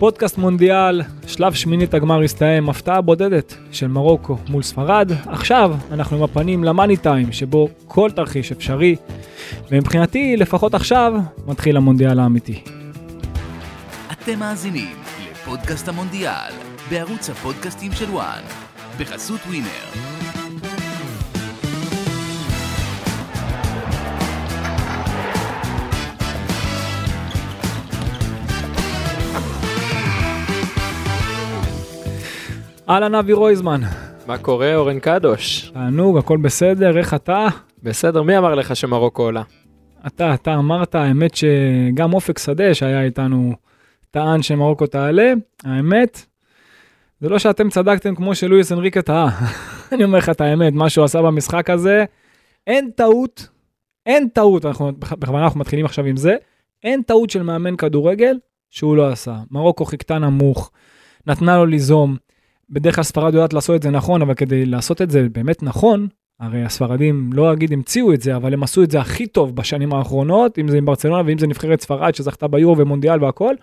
פודקאסט מונדיאל, שלב שמינית הגמר הסתיים, הפתעה בודדת של מרוקו מול ספרד. עכשיו אנחנו עם הפנים למאני טיים, שבו כל תרחיש אפשרי, ומבחינתי, לפחות עכשיו, מתחיל המונדיאל האמיתי. אתם מאזינים לפודקאסט המונדיאל, בערוץ הפודקאסטים של וואן, בחסות ווינר. אהלן אבי רויזמן. מה קורה אורן קדוש? תענוג, הכל בסדר, איך אתה? בסדר, מי אמר לך שמרוקו עולה? אתה, אתה אמרת, האמת שגם אופק שדה שהיה איתנו טען שמרוקו תעלה, האמת, זה לא שאתם צדקתם כמו שלואיס אנריקה טעה. אני אומר לך את האמת, מה שהוא עשה במשחק הזה, אין טעות, אין טעות, אנחנו, בכוונה אנחנו מתחילים עכשיו עם זה, אין טעות של מאמן כדורגל שהוא לא עשה. מרוקו חיכתה נמוך, נתנה לו ליזום. בדרך כלל ספרד יודעת לעשות את זה נכון, אבל כדי לעשות את זה באמת נכון, הרי הספרדים, לא אגיד המציאו את זה, אבל הם עשו את זה הכי טוב בשנים האחרונות, אם זה עם ברצלונה ואם זה נבחרת ספרד שזכתה ביורו ומונדיאל והכל.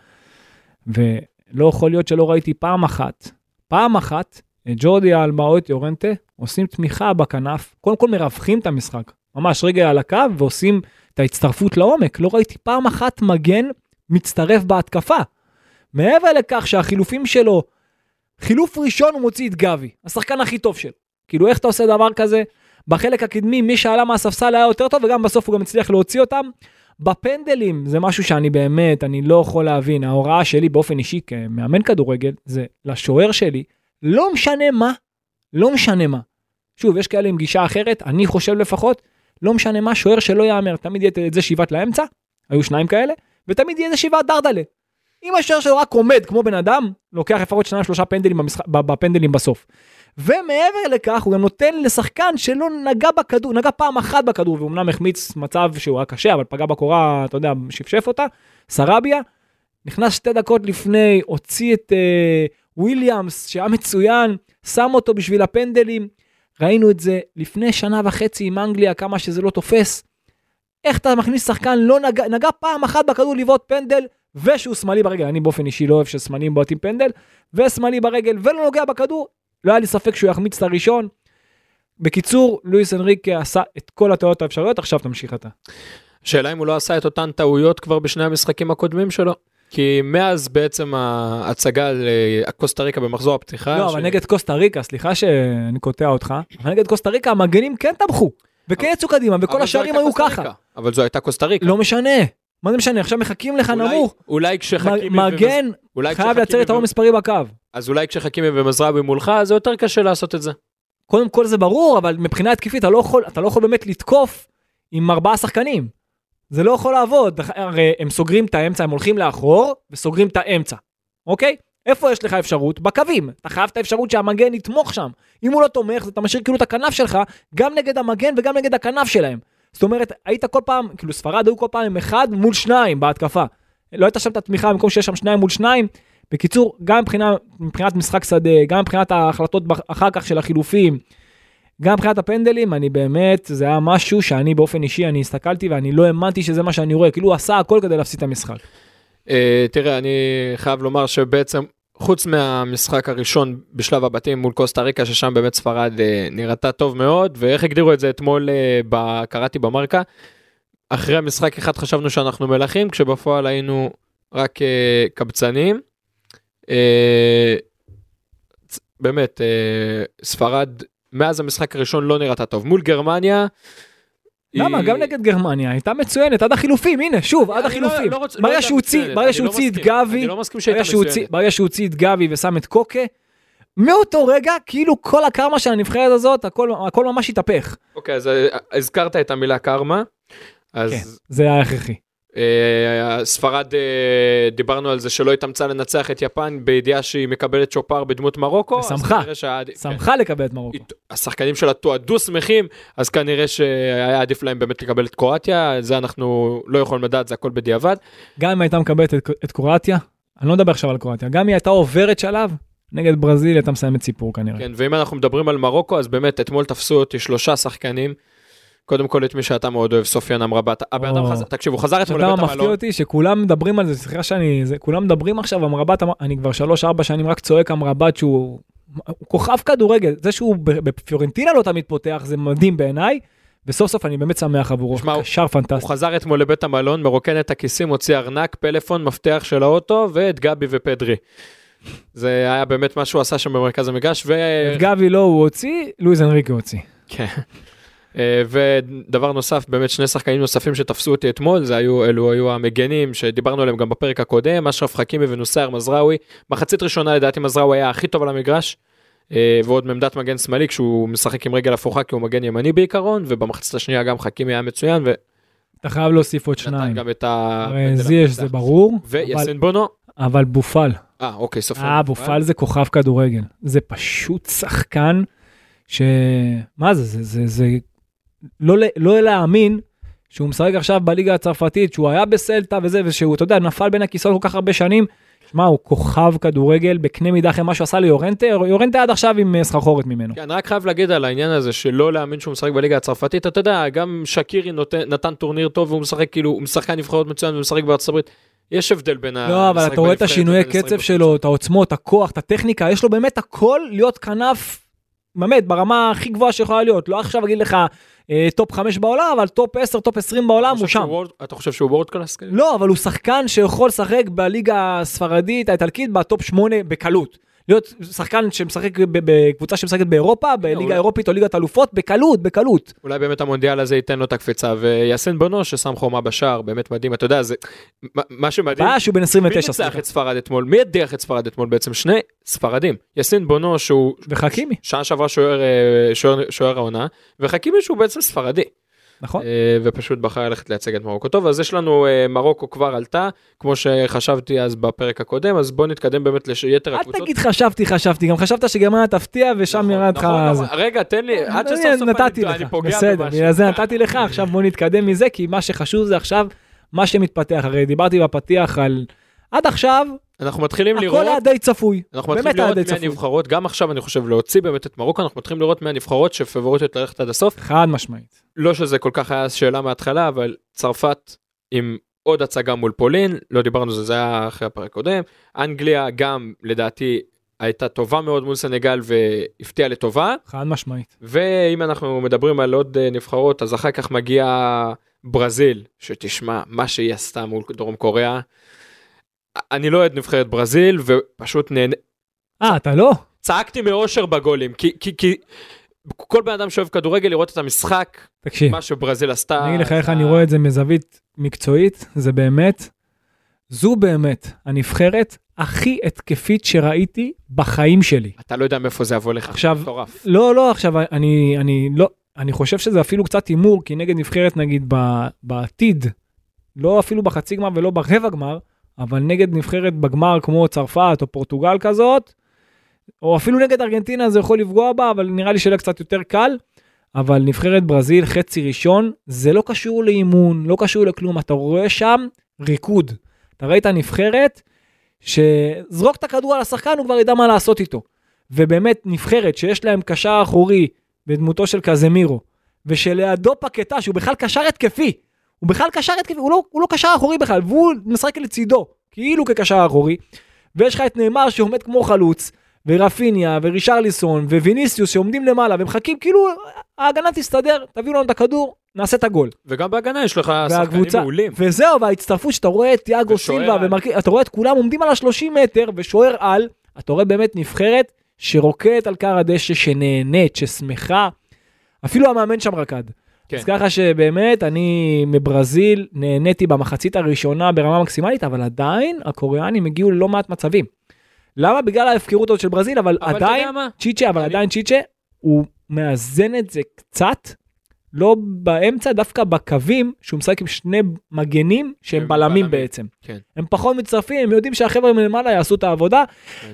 ולא יכול להיות שלא ראיתי פעם אחת, פעם אחת, את ג'ורדי אלבה או את יורנטה עושים תמיכה בכנף, קודם כל מרווחים את המשחק, ממש רגע על הקו ועושים את ההצטרפות לעומק. לא ראיתי פעם אחת מגן מצטרף בהתקפה. מעבר לכך שהחילופים שלו חילוף ראשון הוא מוציא את גבי, השחקן הכי טוב שלו. כאילו איך אתה עושה דבר כזה? בחלק הקדמי מי שעלה מהספסל היה יותר טוב וגם בסוף הוא גם הצליח להוציא אותם. בפנדלים זה משהו שאני באמת, אני לא יכול להבין. ההוראה שלי באופן אישי כמאמן כדורגל זה לשוער שלי, לא משנה מה, לא משנה מה. שוב, יש כאלה עם גישה אחרת, אני חושב לפחות, לא משנה מה, שוער שלא יאמר, תמיד יהיה את זה שיבת לאמצע, היו שניים כאלה, ותמיד יהיה איזה שיבת דרדלה. אם השוער שלו רק עומד כמו בן אדם, לוקח לפחות שניים שלושה פנדלים במשח... בפנדלים בסוף. ומעבר לכך הוא גם נותן לשחקן שלא נגע בכדור, נגע פעם אחת בכדור, ואומנם החמיץ מצב שהוא היה קשה, אבל פגע בקורה, אתה יודע, שפשף אותה, סרביה, נכנס שתי דקות לפני, הוציא את אה, וויליאמס, שהיה מצוין, שם אותו בשביל הפנדלים. ראינו את זה לפני שנה וחצי עם אנגליה, כמה שזה לא תופס. איך אתה מכניס שחקן לא נגע, נגע פעם אחת בכדור לבעוט פנדל, ושהוא שמאלי ברגל, אני באופן אישי לא אוהב ששמאלים בועטים פנדל, ושמאלי ברגל ולא נוגע בכדור, לא היה לי ספק שהוא יחמיץ את הראשון. בקיצור, לואיס אנריקה עשה את כל הטעויות האפשריות, עכשיו תמשיך אתה. שאלה אם הוא לא עשה את אותן טעויות כבר בשני המשחקים הקודמים שלו. כי מאז בעצם ההצגה לקוסטה ריקה במחזור הפתיחה. לא, ש... אבל נגד קוסטה ריקה, סליחה שאני קוטע אותך, אבל נגד קוסטה ריקה המגנים כן תמכו, וכן יצאו קדימה, וכל השערים היו ככה. אבל זו הייתה קוסטה ריקה. לא משנה, מה זה משנה, עכשיו מחכים לך אולי, נמוך. אולי כשחכימי... מגן אולי חייב לייצר יתרון מספרי בקו. אז אולי כשחכימי ומזרבי מולך, זה יותר קשה לעשות את זה. קודם כל זה ברור, אבל מבחינה התקפית אתה לא יכול, אתה לא יכול באמת לתקוף עם ארבעה שחקנים. זה לא יכול לעבוד, הרי הם סוגרים את האמצע, הם הולכים לאחור וסוגרים את האמצע, אוקיי? איפה יש לך אפשרות? בקווים. אתה חייב את האפשרות שהמגן יתמוך שם. אם הוא לא תומך, אתה משאיר כאילו את הכנף שלך, גם נגד המגן וגם נגד הכנף שלהם. זאת אומרת, היית כל פעם, כאילו ספרד היו כל פעם עם אחד מול שניים בהתקפה. לא הייתה שם את התמיכה במקום שיש שם שניים מול שניים. בקיצור, גם מבחינה, מבחינת משחק שדה, גם מבחינת ההחלטות אחר כך של החילופים, גם מבחינת הפנדלים, אני באמת, זה היה משהו שאני באופן אישי, אני הסתכלתי ואני לא האמנתי שזה מה שאני רואה, כאילו הוא עשה הכל כדי להפסיד את המשחק. Uh, תראה, אני חייב לומר שבעצם חוץ מהמשחק הראשון בשלב הבתים מול קוסטה ריקה, ששם באמת ספרד אה, נראתה טוב מאוד, ואיך הגדירו את זה אתמול, אה, קראתי במרקה, אחרי המשחק אחד חשבנו שאנחנו מלכים, כשבפועל היינו רק אה, קבצנים. באמת, ספרד מאז המשחק הראשון לא נראתה טוב. מול גרמניה, למה? גם נגד גרמניה הייתה מצוינת עד החילופים, הנה, שוב, עד החילופים. ברגע שהוא הוציא את גבי, ברגע שהוא הוציא את גבי ושם את קוקה, מאותו רגע, כאילו כל הקרמה של הנבחרת הזאת, הכל ממש התהפך. אוקיי, אז אה, הזכרת את המילה קרמה. כן, זה היה הכרחי. אה, ספרד, אה, דיברנו על זה שלא התאמצה לנצח את יפן בידיעה שהיא מקבלת צ'ופר בדמות מרוקו. שמחה, שמחה כן. לקבל את מרוקו. השחקנים שלה תועדו שמחים, אז כנראה שהיה עדיף להם באמת לקבל את קרואטיה, זה אנחנו לא יכולים לדעת, זה הכל בדיעבד. גם אם הייתה מקבלת את, את קרואטיה, אני לא מדבר עכשיו על קרואטיה, גם אם היא הייתה עוברת שלב, נגד ברזיל הייתה מסיימת סיפור כנראה. כן, ואם אנחנו מדברים על מרוקו, אז באמת אתמול תפסו אותי שלושה שחקנים. קודם כל את מי שאתה מאוד אוהב, סופיאן אמרבת. הבן אדם. חזר, תקשיב, הוא חזר אתה אתמול לבית מה מפתיע המלון. אותי? שכולם מדברים על זה, סליחה שאני, זה, כולם מדברים עכשיו, אמרבת, אמר- אני כבר שלוש-ארבע שנים רק צועק אמרבת שהוא הוא כוכב כדורגל, זה שהוא בפיורנטינה לא תמיד פותח, זה מדהים בעיניי, וסוף סוף אני באמת שמח עבורו, הוא- קשר הוא פנטסטי. חזר אתמול לבית המלון, מרוקן את הכיסים, הוציא ארנק, פלאפון, מפתח של האוטו, ואת גבי ופדרי. זה היה באמת מה שהוא עשה שם במרכז המגרש, ו... את גבי לא הוא הוציא, לואיז אנריקה הוציא. כן. אה, ודבר נוסף, באמת שני שחקנים נוספים שתפסו אותי אתמול, זה היו, אלו היו המגנים שדיברנו עליהם גם בפרק הקודם, אשרף חכימי ונוסייר מזרעוי. מחצית ראשונה לדעתי מזרעוי היה הכי טוב על המגרש, אה, ועוד מעמדת מגן שמאלי כשהוא משחק עם רגל הפוכה כי הוא מגן ימני בעיקרון, ובמחצית השנייה גם חכימי היה מצוין, אתה חייב להוסיף עוד שניים. גם את ה... הניצח. זה ברור, ויאסין בונו. אבל בופל. אה, אוקיי, סופר. אה, בופל זה כוכב כדורגל. זה פשוט שחקן ש... מה זה, זה, זה, זה... לא, לא להאמין שהוא משחק עכשיו בליגה הצרפתית, שהוא היה בסלטה וזה, ושהוא, אתה יודע, נפל בין הכיסאות כל כך הרבה שנים. שמע, הוא כוכב כדורגל בקנה מידה אחרי מה שהוא עשה ליורנטה, יורנטה עד עכשיו עם אה, סחרחורת ממנו. כן, רק חייב להגיד על העניין הזה שלא להאמין שהוא משחק בליגה הצרפתית, אתה יודע, גם שקירי נותן, נתן טורניר טוב והוא משחק כאילו, הוא שחקן נבחרות מצוין ומשחק בארצות הברית. יש הבדל בין ה... לא, אבל אתה רואה את השינויי קצב. שלו, את העוצמות, הכוח, את הטכניקה, יש לו באמת הכל להיות כנף, באמת, ברמה הכי גבוהה שיכולה להיות. לא עכשיו אגיד לך top 5 בעולם, אבל top 10, top 20 בעולם, הוא שם. world- אתה חושב שהוא world class? לא, אבל הוא שחקן שיכול לשחק בליגה הספרדית, האיטלקית, ב top 8 בקלות. להיות שחקן שמשחק בקבוצה שמשחקת באירופה, אולי- בליגה האירופית או ליגת אלופות, בקלות, בקלות. אולי באמת המונדיאל הזה ייתן לו את הקפיצה, ויאסין בונו ששם חומה בשער, באמת מדהים, אתה יודע, זה... מה- שמדהים... הבעיה שהוא בן מי 29, ניצח סליחה. את ספרד אתמול? מי הדיח את ספרד אתמול בעצם? שני ספרדים. יאסין בונו שהוא וחכימי, שנה שעברה אה, שוער העונה, וחכימי שהוא בעצם ספרדי. נכון? אה, ופשוט בחר ללכת לייצג את מרוקו. טוב, אז יש לנו, אה, מרוקו כבר עלתה, כמו שחשבתי אז בפרק הקודם, אז בואו נתקדם באמת ליתר אל הקבוצות. תגיד חשבתי, חשבתי, גם חשבת שגרמניה תפתיע ושם נכון, ירד לך... נכון. נכון. רגע, תן לי, עד שסוף סוף אני- פוגע בסדר, במשהו. בגלל זה נתתי לך, עכשיו בוא נתקדם מזה, כי מה שחשוב זה עכשיו מה שמתפתח. הרי דיברתי בפתיח על... עד עכשיו, אנחנו מתחילים הכל לראות, היה די צפוי. אנחנו מתחילים לראות די מי צפוי. הנבחרות, גם עכשיו אני חושב להוציא באמת את מרוקו, אנחנו מתחילים לראות מי הנבחרות שפבוריטיות ללכת עד הסוף. חד משמעית. לא שזה כל כך היה שאלה מההתחלה, אבל צרפת עם עוד הצגה מול פולין, לא דיברנו על זה, זה היה אחרי הפרק הקודם. אנגליה גם, לדעתי, הייתה טובה מאוד מול סנגל והפתיעה לטובה. חד משמעית. ואם אנחנו מדברים על עוד אה, נבחרות, אז אחר כך מגיעה ברזיל, שתשמע, מה שהיא עשתה מול דרום קוריאה. אני לא אוהד נבחרת ברזיל, ופשוט נהנה, אה, אתה לא? צעקתי מאושר בגולים, כי, כי, כי כל בן אדם שאוהב כדורגל לראות את המשחק, תקשיב, מה שברזיל עשתה. אני אגיד לך איך זה אני רואה את זה מזווית מקצועית, זה באמת, זו באמת הנבחרת הכי התקפית שראיתי בחיים שלי. אתה לא יודע מאיפה זה יבוא לך. עכשיו, מטורף. לא, לא, עכשיו, אני, אני לא, אני חושב שזה אפילו קצת הימור, כי נגד נבחרת, נגיד, ב, בעתיד, לא אפילו בחצי גמר ולא ברבע גמר, אבל נגד נבחרת בגמר כמו צרפת או פורטוגל כזאת, או אפילו נגד ארגנטינה זה יכול לפגוע בה, אבל נראה לי שיהיה קצת יותר קל. אבל נבחרת ברזיל, חצי ראשון, זה לא קשור לאימון, לא קשור לכלום, אתה רואה שם ריקוד. אתה ראית נבחרת שזרוק את הכדור על השחקן, הוא כבר ידע מה לעשות איתו. ובאמת נבחרת שיש להם קשר אחורי בדמותו של קזמירו, ושלידו פקטה שהוא בכלל קשר התקפי, הוא בכלל קשר התקפי, הוא לא, הוא לא קשר אחורי בכלל, והוא משחק לצידו, כאילו כקשר אחורי, ויש לך את נאמר שעומד כמו חלוץ, ורפיניה, ורישרליסון, וויניסיוס שעומדים למעלה, ומחכים, כאילו ההגנה תסתדר, תביאו לנו את הכדור, נעשה את הגול. וגם בהגנה יש לך שחקנים והקבוצה, מעולים. וזהו, וההצטרפות שאתה רואה את תיאגו ושוער סילבה. ומרק... אתה רואה את כולם עומדים על ה-30 מטר, ושוער על, אתה רואה באמת נבחרת שרוקדת על כר הדשא, שנהנית, ששמחה. אפילו המאמן שם רקד. כן. אז ככה שבאמת, אני מברזיל נהניתי במחצית הראשונה ברמה מקסימלית, אבל עדיין הקוריאנים הגיעו ללא מעט מצבים. למה? בגלל ההפקרות הזאת של ברזיל, אבל, אבל עדיין? צ'יצ'ה, אבל אני- עדיין צ'יצ'ה, הוא מאזן את זה קצת, לא באמצע, דווקא בקווים, שהוא משחק עם שני מגנים שהם הם בלמים בלמים. בעצם. כן. הם פחות מצטרפים, הם יודעים שהחבר'ה מלמעלה יעשו את העבודה. כן.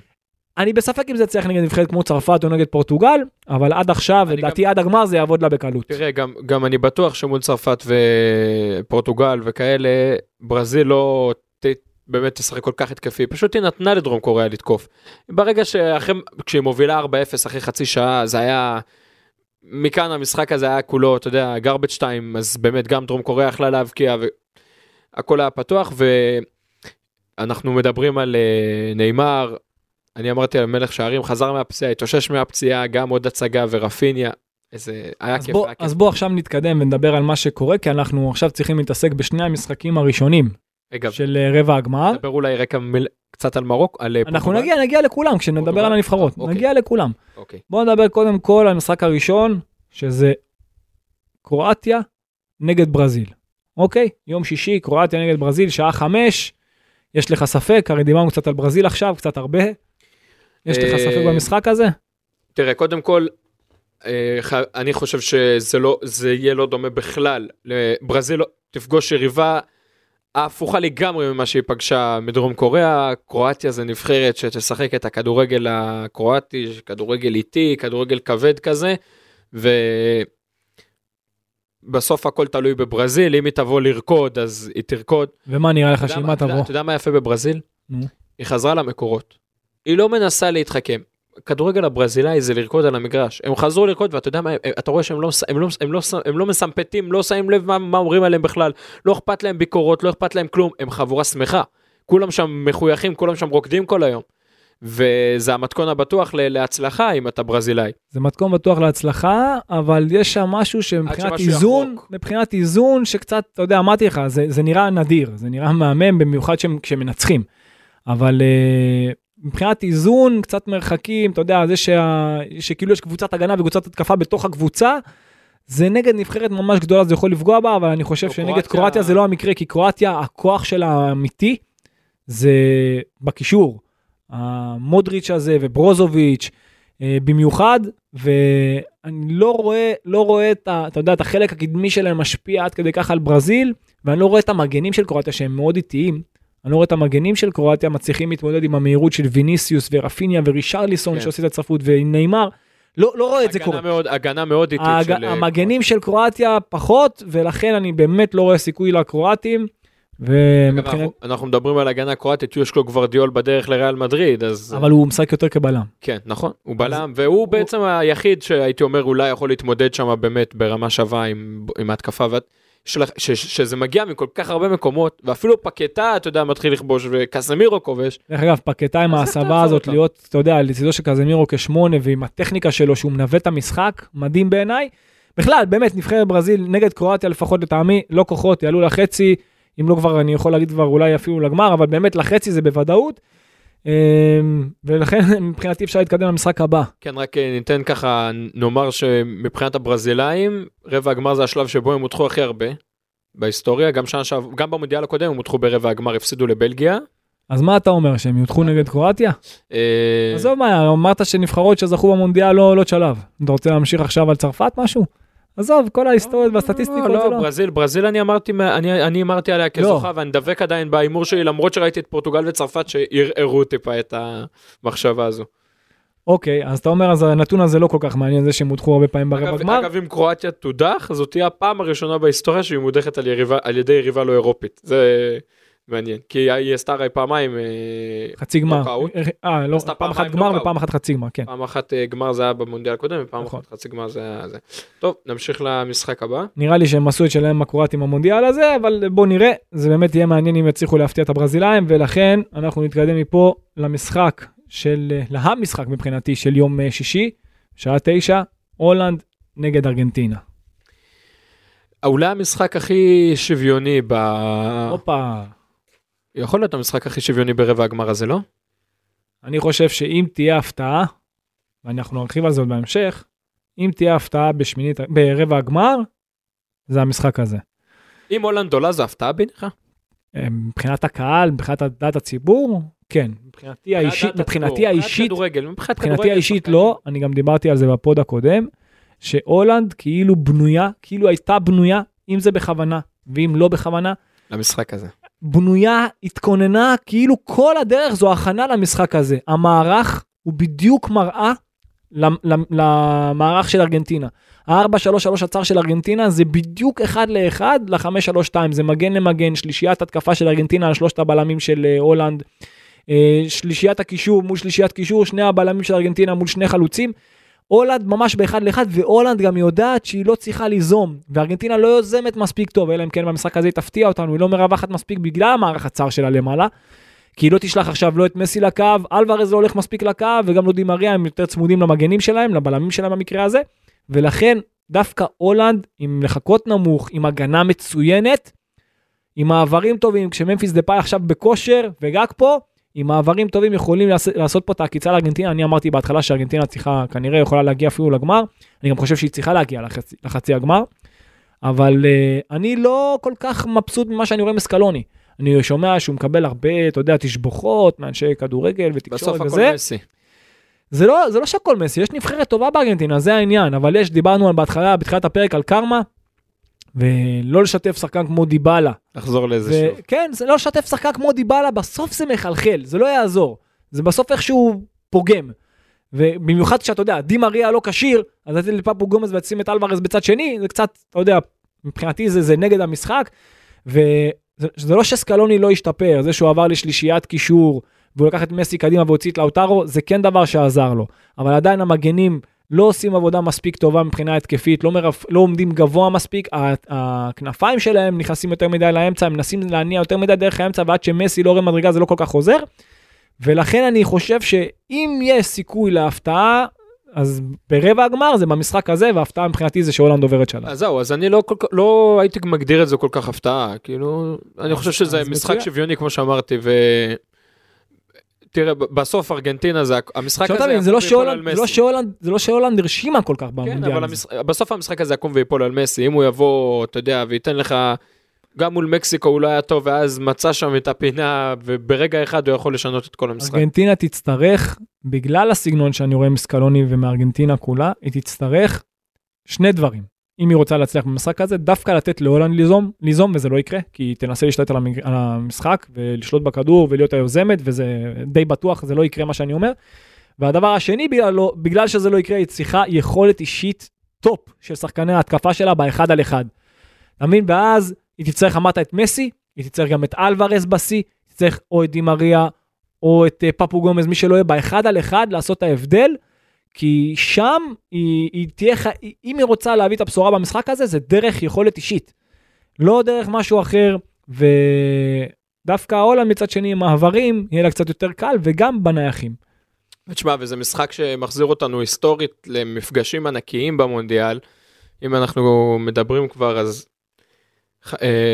אני בספק אם זה צריך נגד נבחרת כמו צרפת או נגד פורטוגל, אבל עד עכשיו, לדעתי עד הגמר זה יעבוד לה בקלות. תראה, גם, גם אני בטוח שמול צרפת ופורטוגל וכאלה, ברזיל לא ת, באמת תשחק כל כך התקפי, פשוט היא נתנה לדרום קוריאה לתקוף. ברגע שאחרי, כשהיא מובילה 4-0 אחרי חצי שעה, זה היה מכאן המשחק הזה היה כולו, אתה יודע, garbage time, אז באמת גם דרום קוריאה יכלה להבקיע והכל היה פתוח ואנחנו מדברים על אה, נאמר, אני אמרתי על מלך שערים, חזר מהפציעה, התאושש מהפציעה, גם עוד הצגה ורפיניה, איזה, היה אז כיף, בוא, היה כיף. אז בוא עכשיו נתקדם ונדבר על מה שקורה, כי אנחנו עכשיו צריכים להתעסק בשני המשחקים הראשונים רגע, של אה, רבע הגמר. נדבר אולי רקע מיל- קצת על מרוק, על אה, אנחנו פורטוגל? נגיע, נגיע לכולם כשנדבר פורטוגל? על הנבחרות, אוקיי. נגיע לכולם. אוקיי. בואו נדבר קודם כל על המשחק הראשון, שזה קרואטיה נגד ברזיל. אוקיי? יום שישי, קרואטיה נגד ברזיל, שעה חמש. יש לך ספק? הרי דיברנו קצת על ברזיל עכשיו, קצת הרבה. יש לך אה, ספק במשחק הזה? תראה, קודם כל, אה, אני חושב שזה לא, זה יהיה לא דומה בכלל. ברזיל לא- תפגוש יריבה ההפוכה לגמרי ממה שהיא פגשה מדרום קוריאה. קרואטיה זה נבחרת שתשחק את הכדורגל הקרואטי, כדורגל איטי, כדורגל כבד כזה, ובסוף הכל תלוי בברזיל, אם היא תבוא לרקוד אז היא תרקוד. ומה נראה לך שאם מה- תבוא? אתה יודע מה יפה בברזיל? נו. היא חזרה למקורות. היא לא מנסה להתחכם. כדורגל הברזילאי זה לרקוד על המגרש. הם חזרו לרקוד ואתה יודע מה, אתה רואה שהם לא, הם לא, הם לא, הם לא מסמפטים, לא שמים לב מה, מה אומרים עליהם בכלל. לא אכפת להם ביקורות, לא אכפת להם כלום, הם חבורה שמחה. כולם שם מחויכים, כולם שם רוקדים כל היום. וזה המתכון הבטוח להצלחה אם אתה ברזילאי. זה מתכון בטוח להצלחה, אבל יש שם משהו שמבחינת איזון, יחרוק. מבחינת איזון שקצת, אתה יודע, אמרתי לך, זה, זה נראה נדיר, זה נראה מהמם, במיוחד כשמנצחים. אבל uh, מבחינת איזון, קצת מרחקים, אתה יודע, זה שה, שכאילו יש קבוצת הגנה וקבוצת התקפה בתוך הקבוצה, זה נגד נבחרת ממש גדולה, זה יכול לפגוע בה, אבל אני חושב לא, שנגד קרואטיה- קרואטיה זה לא המקרה, כי קרואטיה, הכוח שלה האמיתי, זה בקישור. המודריץ' הזה וברוזוביץ', אה, במיוחד, ואני לא רואה, לא רואה את, ה, אתה יודע, את החלק הקדמי שלהם משפיע עד כדי כך על ברזיל, ואני לא רואה את המגנים של קרואטיה שהם מאוד איטיים. אני לא רואה את המגנים של קרואטיה מצליחים להתמודד עם המהירות של ויניסיוס ורפיניה ורישרליסון כן. שעושה את הצטרפות ונאמר. לא, לא רואה את זה קורה. מאוד, הגנה מאוד איטית הג... של... אה, המגנים של קרואטיה פחות, ולכן אני באמת לא רואה סיכוי לקרואטים. אגב, ומבחינת... אנחנו, אנחנו מדברים על הגנה קרואטית, יש לו גוורדיאול בדרך לריאל מדריד, אז... אבל הוא משחק יותר כבלם. כן, נכון, הוא בלם, והוא בעצם היחיד שהייתי אומר אולי יכול להתמודד שם באמת ברמה שווה עם, עם ההתקפה, ואת, של, ש, ש, שזה מגיע מכל כך הרבה מקומות, ואפילו פקטה, אתה יודע, מתחיל לכבוש, וקסמירו כובש. דרך אגב, פקטה עם ההסבה הזאת? להיות, אתה יודע, לצידו של קזמירו כשמונה ועם הטכניקה שלו שהוא מנווט את המשחק, מדהים בעיניי. בכלל, באמת, נבחרת ברזיל נגד קרואטיה לפחות לטעמי, לא כוחות, יעלו לחצי, אם לא כבר, אני יכול להגיד כבר אולי אפילו לגמר, אבל באמת לחצי זה בוודאות. אמ, ולכן מבחינתי אפשר להתקדם למשחק הבא. כן, רק אה, ניתן ככה, נאמר שמבחינת הברזילאים, רבע הגמר זה השלב שבו הם הודחו הכי הרבה בהיסטוריה, גם שעבר, גם במונדיאל הקודם הם הודחו ברבע הגמר, הפסידו לבלגיה. אז מה אתה אומר, שהם יודחו נגד קרואטיה? אה, עזוב מה, אמרת שנבחרות שזכו במונדיאל לא עולות שלב. אתה רוצה להמשיך עכשיו על צרפת משהו? עזוב, כל ההיסטוריות והסטטיסטיקות לא, זה לא, לא. ברזיל, ברזיל אני אמרתי, אני, אני אמרתי עליה כזוכה ואני דבק עדיין בהימור שלי למרות שראיתי את פורטוגל וצרפת שערערו טיפה את המחשבה הזו. אוקיי, אז אתה אומר, אז הנתון הזה לא כל כך מעניין, זה שהם הודחו הרבה פעמים ברבע גמר. אגב אם קרואטיה תודח זאת תהיה הפעם הראשונה בהיסטוריה שהיא מודחת על, יריבה, על ידי יריבה לא אירופית זה מעניין כי היא עשתה הרי פעמיים אה, חצי גמר. נוקאוט. אה, לא, פעם אחת גמר. ופעם אחת חצי גמר, כן. פעם אחת אה, גמר זה היה במונדיאל הקודם ופעם נכון. אחת חצי גמר זה היה זה. טוב נמשיך למשחק הבא. נראה לי שהם עשו את שלהם הקרואטים במונדיאל הזה, אבל בוא נראה, זה באמת יהיה מעניין אם יצליחו להפתיע את הברזילאים, ולכן אנחנו נתקדם מפה למשחק של, להמשחק מבחינתי של יום אה, שישי, שעה תשע, הולנד נגד ארגנטינה. אולי המשחק הכי שוויוני ב... הופה. יכול להיות המשחק הכי שוויוני ברבע הגמר הזה לא? אני חושב שאם תהיה הפתעה, ואנחנו נרחיב על זה עוד בהמשך, אם תהיה הפתעה בשמינית, ברבע הגמר, זה המשחק הזה. אם הולנד עולה זה הפתעה בעיניך? אה, מבחינת הקהל, מבחינת דעת הציבור, כן. מבחינתי האישית, מבחינתי האישית, מבחינתי האישית. לא, אני גם דיברתי על זה בפוד הקודם, שהולנד כאילו בנויה, כאילו הייתה בנויה, אם זה בכוונה ואם לא בכוונה, למשחק הזה. בנויה, התכוננה, כאילו כל הדרך זו הכנה למשחק הזה. המערך הוא בדיוק מראה למ- למ- למערך של ארגנטינה. ה-4-3-3 הצר של ארגנטינה זה בדיוק אחד לאחד ל-5-3-2, זה מגן למגן, שלישיית התקפה של ארגנטינה על שלושת הבלמים של אה, הולנד, אה, שלישיית הקישור מול שלישיית קישור, שני הבלמים של ארגנטינה מול שני חלוצים. הולנד ממש באחד לאחד, והולנד גם יודעת שהיא לא צריכה ליזום, וארגנטינה לא יוזמת מספיק טוב, אלא אם כן במשחק הזה היא תפתיע אותנו, היא לא מרווחת מספיק בגלל המערך הצר שלה למעלה. כי היא לא תשלח עכשיו לא את מסי לקו, אלוורז לא הולך מספיק לקו, וגם לא דימריה, הם יותר צמודים למגנים שלהם, לבלמים שלהם במקרה הזה, ולכן דווקא הולנד, עם לחכות נמוך, עם הגנה מצוינת, עם מעברים טובים, כשממפיס דה פאי עכשיו בכושר, וגג פה, עם מעברים טובים יכולים לעשות, פה את העקיצה לארגנטינה. אני אמרתי בהתחלה שארגנטינה צריכה, כנראה יכולה להגיע אפילו לגמר, אני גם חושב שהיא צריכה להגיע לחצי, לחצי הגמר, אבל uh, אני לא כל כך מבסוט ממה שאני רואה מסקלוני. אני שומע שהוא מקבל הרבה, אתה יודע, תשבוכות מאנשי כדורגל ותקשורת בסוף וזה. הכל מסי. זה לא, זה לא שהכל מסי, יש נבחרת טובה בארגנטינה, זה העניין, אבל יש, דיברנו בהתחלה, בתחילת הפרק על קרמה, ולא לשתף שחקן כמו דיבלה. לחזור לזה שוב. כן, זה לא לשתף שחקן כמו דיבלה, בסוף זה מחלחל, זה לא יעזור. זה בסוף איכשהו פוגם. ובמיוחד כשאתה יודע, די מריה לא כשיר, אז לתת לפפו גומז ולשים את אלוורז בצד שני, זה קצת, אתה יודע, מבחינתי זה, זה נגד המשחק. וזה זה לא שסקלוני לא השתפר, זה שהוא עבר לשלישיית קישור, והוא לקח את מסי קדימה והוציא את לאוטרו, זה כן דבר שעזר לו. אבל עדיין המגנים לא עושים עבודה מספיק טובה מבחינה התקפית, לא, מרפ... לא עומדים גבוה מספיק, הכנפיים שלהם נכנסים יותר מדי לאמצע, הם מנסים להניע יותר מדי דרך האמצע, ועד שמסי לא רואה מדרגה זה לא כל כך עוזר. ולכן אני חושב שאם יש סיכוי להפתעה, אז ברבע הגמר זה במשחק הזה, וההפתעה מבחינתי זה שהולנד עוברת שלב. אז זהו, אז אני לא, כל, לא הייתי מגדיר את זה כל כך הפתעה, כאילו, אני חושב שזה משחק מצוין. שוויוני כמו שאמרתי, ו... תראה, בסוף ארגנטינה זה, המשחק הזה זה יקום לא ויפול על לא מסי. זה לא שהולנד הרשימה כל כך כן, במונדיאל. אבל הזה. המשחק, בסוף המשחק הזה יקום ויפול על מסי, אם הוא יבוא, אתה יודע, וייתן לך, גם מול מקסיקו הוא לא היה טוב, ואז מצא שם את הפינה, וברגע אחד הוא יכול לשנות את כל המשחק. ארגנטינה תצטרך, בגלל הסגנון שאני רואה מסקלוני ומארגנטינה כולה, היא תצטרך שני דברים. אם היא רוצה להצליח במשחק הזה, דווקא לתת להולנד ליזום, ליזום וזה לא יקרה, כי היא תנסה להשתלט על, המשחק ולשלוט בכדור ולהיות היוזמת, וזה די בטוח, זה לא יקרה מה שאני אומר. והדבר השני, בגלל, לא, בגלל שזה לא יקרה, היא צריכה יכולת אישית top של שחקני ההתקפה שלה באחד על אחד. אתה מבין? ואז היא תצטרך, אמרת את מסי, היא תצטרך גם את אלוורז בשיא, היא תצטרך או את די מריה או את אה, פפו גומז, מי שלא יהיה באחד על אחד, לעשות את ההבדל, כי שם היא, היא תהיה, אם היא רוצה להביא את הבשורה במשחק הזה, זה דרך יכולת אישית. לא דרך משהו אחר, ודווקא הולנד מצד שני עם מעברים, יהיה לה קצת יותר קל, וגם בנייחים. ותשמע, וזה משחק שמחזיר אותנו היסטורית למפגשים ענקיים במונדיאל. אם אנחנו מדברים כבר, אז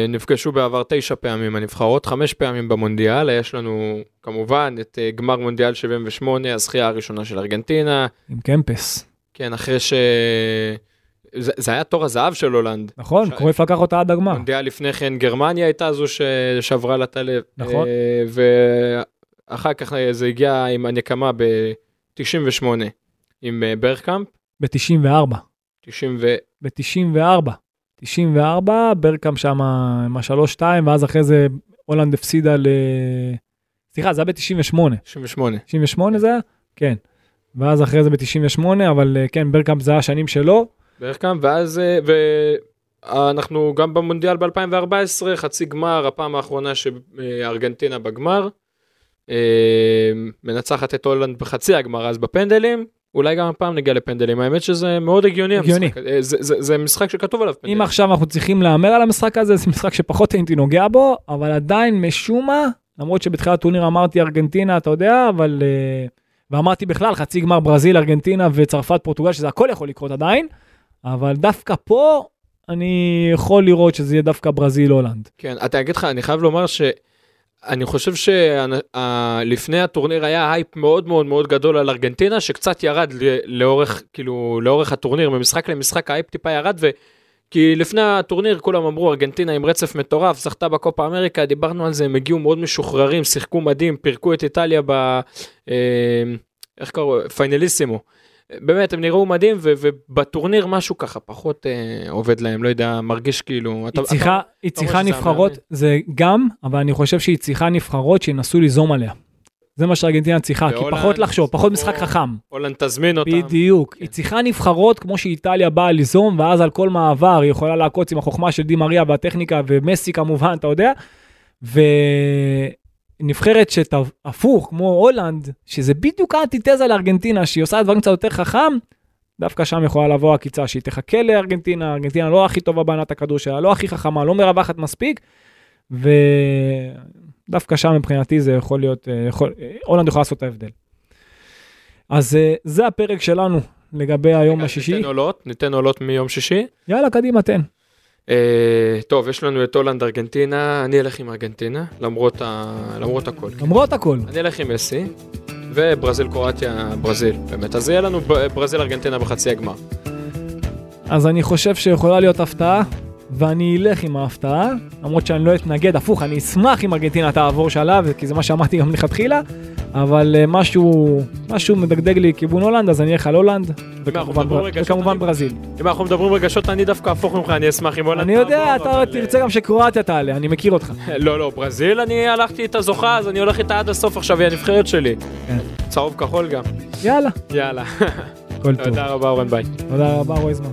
נפגשו בעבר תשע פעמים הנבחרות, חמש פעמים במונדיאל. יש לנו כמובן את אה, גמר מונדיאל 78, הזכייה הראשונה של ארגנטינה. עם קמפס. כן, אחרי ש... זה, זה היה תור הזהב של הולנד. נכון, ש- קרויף לקח אותה עד הגמר. מונדיאל לפני כן גרמניה הייתה זו ששברה לה את הלב. נכון. אה, ואחר כך אה, זה הגיע עם הנקמה ב-98 עם אה, ברקאמפ, ב-94. 90 ו... ב-94. 94, ברקאם שם עם ה-3-2, ואז אחרי זה הולנד הפסידה ל... סליחה, זה היה ב-98. 98. 98 זה היה? כן. ואז אחרי זה ב-98, אבל אה, כן, ברקאמפ זה היה השנים שלו. ברקאמפ, ואז... אה, ואנחנו גם במונדיאל ב-2014, חצי גמר, הפעם האחרונה שארגנטינה בגמר. אה, מנצחת את הולנד בחצי הגמר, אז בפנדלים. אולי גם הפעם נגיע לפנדלים, האמת שזה מאוד הגיוני, הגיוני. המשחק. זה, זה, זה משחק שכתוב עליו פנדלים. אם עכשיו אנחנו צריכים להמר על המשחק הזה, זה משחק שפחות הייתי נוגע בו, אבל עדיין משום מה, למרות שבתחילת הטורניר אמרתי ארגנטינה, אתה יודע, אבל... אה, ואמרתי בכלל, חצי גמר ברזיל, ארגנטינה וצרפת, פורטוגל, שזה הכל יכול לקרות עדיין, אבל דווקא פה אני יכול לראות שזה יהיה דווקא ברזיל הולנד. כן, אתה אגיד לך, אני חייב לומר שאני חושב שלפני הטורניר היה הייפ מאוד מאוד מאוד גדול על ארגנטינה, שקצת ירד לאורך, כאילו, לאורך הטורניר, ממשחק למשחק ההייפ טיפה ירד, ו... כי לפני הטורניר כולם אמרו ארגנטינה עם רצף מטורף, זכתה בקופה אמריקה, דיברנו על זה, הם הגיעו מאוד משוחררים, שיחקו מדהים, פירקו את איטליה ב... אה, איך קראו? פיינליסימו. באמת, הם נראו מדהים, ו- ובטורניר משהו ככה פחות אה, עובד להם, לא יודע, מרגיש כאילו... אתה- היא צריכה, אתה- היא צריכה נבחרות, המאמן. זה גם, אבל אני חושב שהיא צריכה נבחרות שינסו ליזום עליה. זה מה שארגנטינה צריכה, כי פחות לחשוב, פחות משחק חכם. הולנד תזמין אותם. בדיוק. כן. היא צריכה נבחרות כמו שאיטליה באה ליזום, ואז על כל מעבר היא יכולה לעקוץ עם החוכמה של די מריה והטכניקה, ומסי כמובן, אתה יודע. ונבחרת שהפוך, כמו הולנד, שזה בדיוק האנטיתזה לארגנטינה, שהיא עושה דברים קצת יותר חכם, דווקא שם יכולה לבוא עקיצה שהיא תחכה לארגנטינה, ארגנטינה לא הכי טובה בענת הכדור שלה, לא הכי חכמה, לא מרווחת מספיק, ודווקא שם מבחינתי זה יכול להיות, אה, יכול, הולנד יכולה לעשות את ההבדל. אז אה, זה הפרק שלנו לגבי היום השישי. ניתן עולות, ניתן עולות מיום שישי. יאללה, קדימה, תן. אה, טוב, יש לנו את הולנד ארגנטינה, אני אלך עם ארגנטינה, למרות, ה... למרות הכל. למרות הכל. אני אלך עם מסי, וברזיל קרואטיה, ברזיל, באמת. אז יהיה לנו ברזיל ארגנטינה בחצי הגמר. אז אני חושב שיכולה להיות הפתעה, ואני אלך עם ההפתעה, למרות שאני לא אתנגד, הפוך, אני אשמח אם ארגנטינה תעבור שלב, כי זה מה שאמרתי גם מלכתחילה, אבל אה, משהו, משהו מדגדג לי כיוון הולנד, אז אני אלך על הולנד, וכמובן, בר- וכמובן אני- ברזיל. אם אנחנו מדברים רגשות, אני דווקא הפוך ממך, אני אשמח אם הולנד אני יודע, אתה אבל, תרצה גם שקרואטיה תעלה, אני מכיר אותך. לא, לא, ברזיל, אני הלכתי את הזוכה, אז אני הולך איתה עד הסוף עכשיו, היא הנבחרת שלי. כן. צהוב כחול גם. יאללה, יאללה. הכל טוב. תודה רבה, אורן ביי. תודה רבה, רועי זמן.